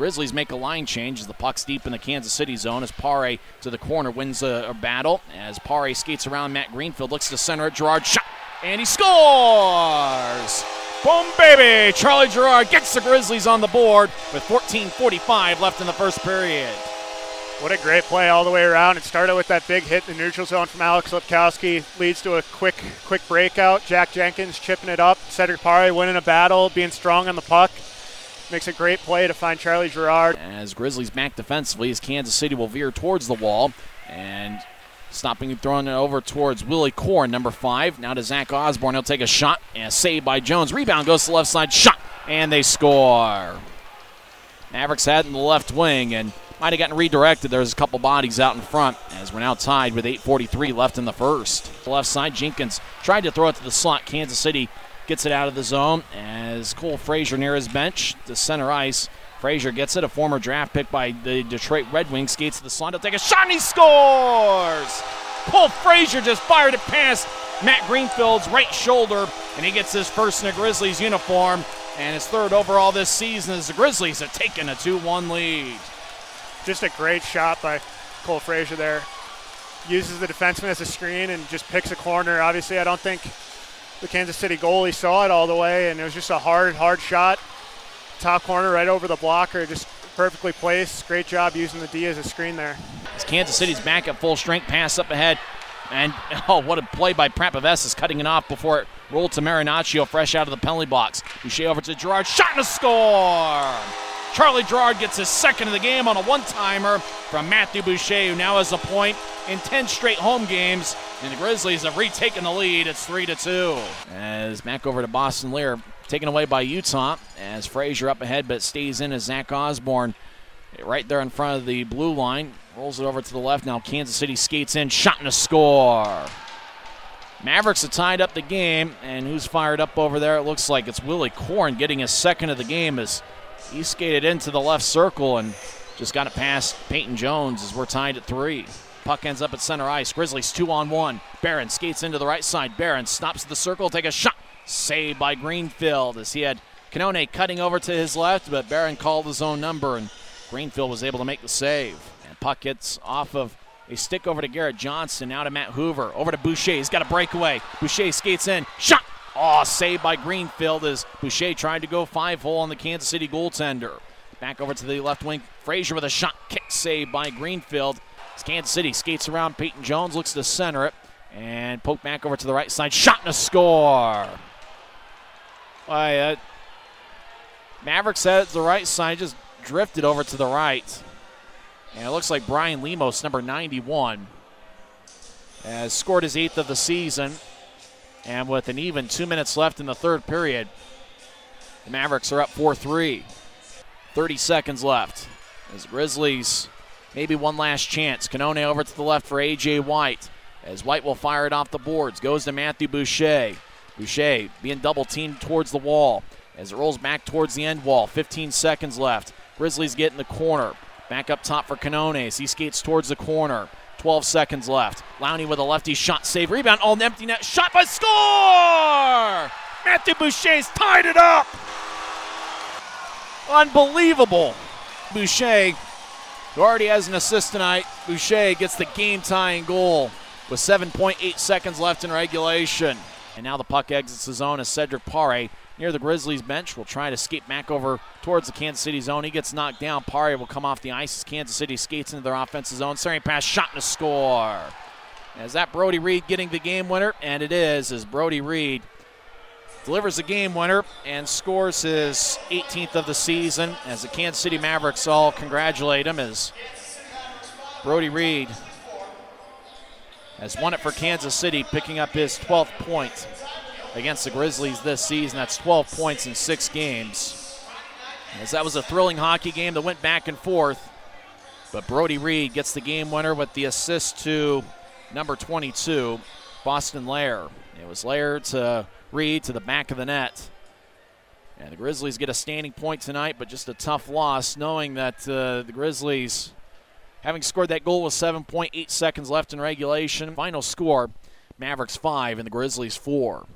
Grizzlies make a line change as the puck's deep in the Kansas City zone as Pare to the corner wins a, a battle. As Pare skates around Matt Greenfield, looks to center at Gerard, shot, and he scores! Boom, baby! Charlie Gerard gets the Grizzlies on the board with 14.45 left in the first period. What a great play all the way around. It started with that big hit in the neutral zone from Alex Lipkowski. Leads to a quick, quick breakout. Jack Jenkins chipping it up. Cedric Pare winning a battle, being strong on the puck. Makes a great play to find Charlie Gerard. As Grizzlies back defensively, as Kansas City will veer towards the wall. And stopping and throwing it over towards Willie Korn, number five. Now to Zach Osborne. He'll take a shot. And saved by Jones. Rebound goes to the left side. Shot. And they score. Mavericks had in the left wing. And might have gotten redirected. There's a couple bodies out in front as we're now tied with 8.43 left in the first. The left side, Jenkins tried to throw it to the slot. Kansas City gets it out of the zone as Cole Fraser near his bench to center ice. Fraser gets it, a former draft pick by the Detroit Red Wings, skates to the slot. He'll take a shot and he scores! Cole Fraser just fired it past Matt Greenfield's right shoulder, and he gets his first in a Grizzlies uniform and his third overall this season as the Grizzlies have taken a 2 1 lead. Just a great shot by Cole Fraser there. Uses the defenseman as a screen and just picks a corner. Obviously, I don't think the Kansas City goalie saw it all the way, and it was just a hard, hard shot. Top corner right over the blocker, just perfectly placed. Great job using the D as a screen there. As Kansas City's back at full strength, pass up ahead. And oh, what a play by Prapavesis cutting it off before it rolled to Marinaccio fresh out of the penalty box. Boucher over to Gerard, shot and a score! Charlie Gerard gets his second of the game on a one timer from Matthew Boucher, who now has a point in 10 straight home games. And the Grizzlies have retaken the lead. It's 3 to 2. As back over to Boston Leier, taken away by Utah. As Fraser up ahead, but stays in as Zach Osborne right there in front of the blue line. Rolls it over to the left. Now Kansas City skates in, shot and a score. Mavericks have tied up the game, and who's fired up over there? It looks like it's Willie Korn getting his second of the game as he skated into the left circle and just got it past Peyton Jones as we're tied at three. Puck ends up at center ice. Grizzlies two on one. Barron skates into the right side. Barron stops the circle, take a shot. Saved by Greenfield as he had Canone cutting over to his left, but Barron called his own number and Greenfield was able to make the save. And puck gets off of a stick over to Garrett Johnson. Now to Matt Hoover. Over to Boucher. He's got a breakaway. Boucher skates in. Shot. Oh, saved by Greenfield as Boucher tried to go five hole on the Kansas City goaltender. Back over to the left wing. Fraser with a shot kick save by Greenfield. As Kansas City skates around Peyton Jones, looks to center it, and poke back over to the right side. Shot and a score. Why, uh, Mavericks at the right side, just drifted over to the right. And it looks like Brian Lemos, number 91, has scored his eighth of the season. And with an even two minutes left in the third period, the Mavericks are up 4 3. 30 seconds left. As Grizzlies, maybe one last chance. Canone over to the left for A.J. White. As White will fire it off the boards. Goes to Matthew Boucher. Boucher being double teamed towards the wall. As it rolls back towards the end wall. 15 seconds left. Grizzlies get in the corner. Back up top for Canone as he skates towards the corner. 12 seconds left. Lowney with a lefty shot save. Rebound. All empty net. Shot by score! Matthew Boucher's tied it up. Unbelievable. Boucher, who already has an assist tonight, Boucher gets the game tying goal with 7.8 seconds left in regulation. And now the puck exits the zone as Cedric Pare near the Grizzlies bench will try to skate back over towards the Kansas City zone. He gets knocked down. Pare will come off the ice as Kansas City skates into their offensive zone. Centering pass, shot and a score. Is that Brody Reed getting the game winner? And it is, as Brody Reed delivers the game winner and scores his 18th of the season as the Kansas City Mavericks all congratulate him as Brody Reed has won it for Kansas City, picking up his 12th point against the Grizzlies this season. That's 12 points in six games. As that was a thrilling hockey game that went back and forth. But Brody Reed gets the game winner with the assist to number 22, Boston Leier. It was Leier to Reed to the back of the net. And the Grizzlies get a standing point tonight, but just a tough loss, knowing that uh, the Grizzlies, having scored that goal with 7.8 seconds left in regulation, final score Mavericks 5 and the Grizzlies 4.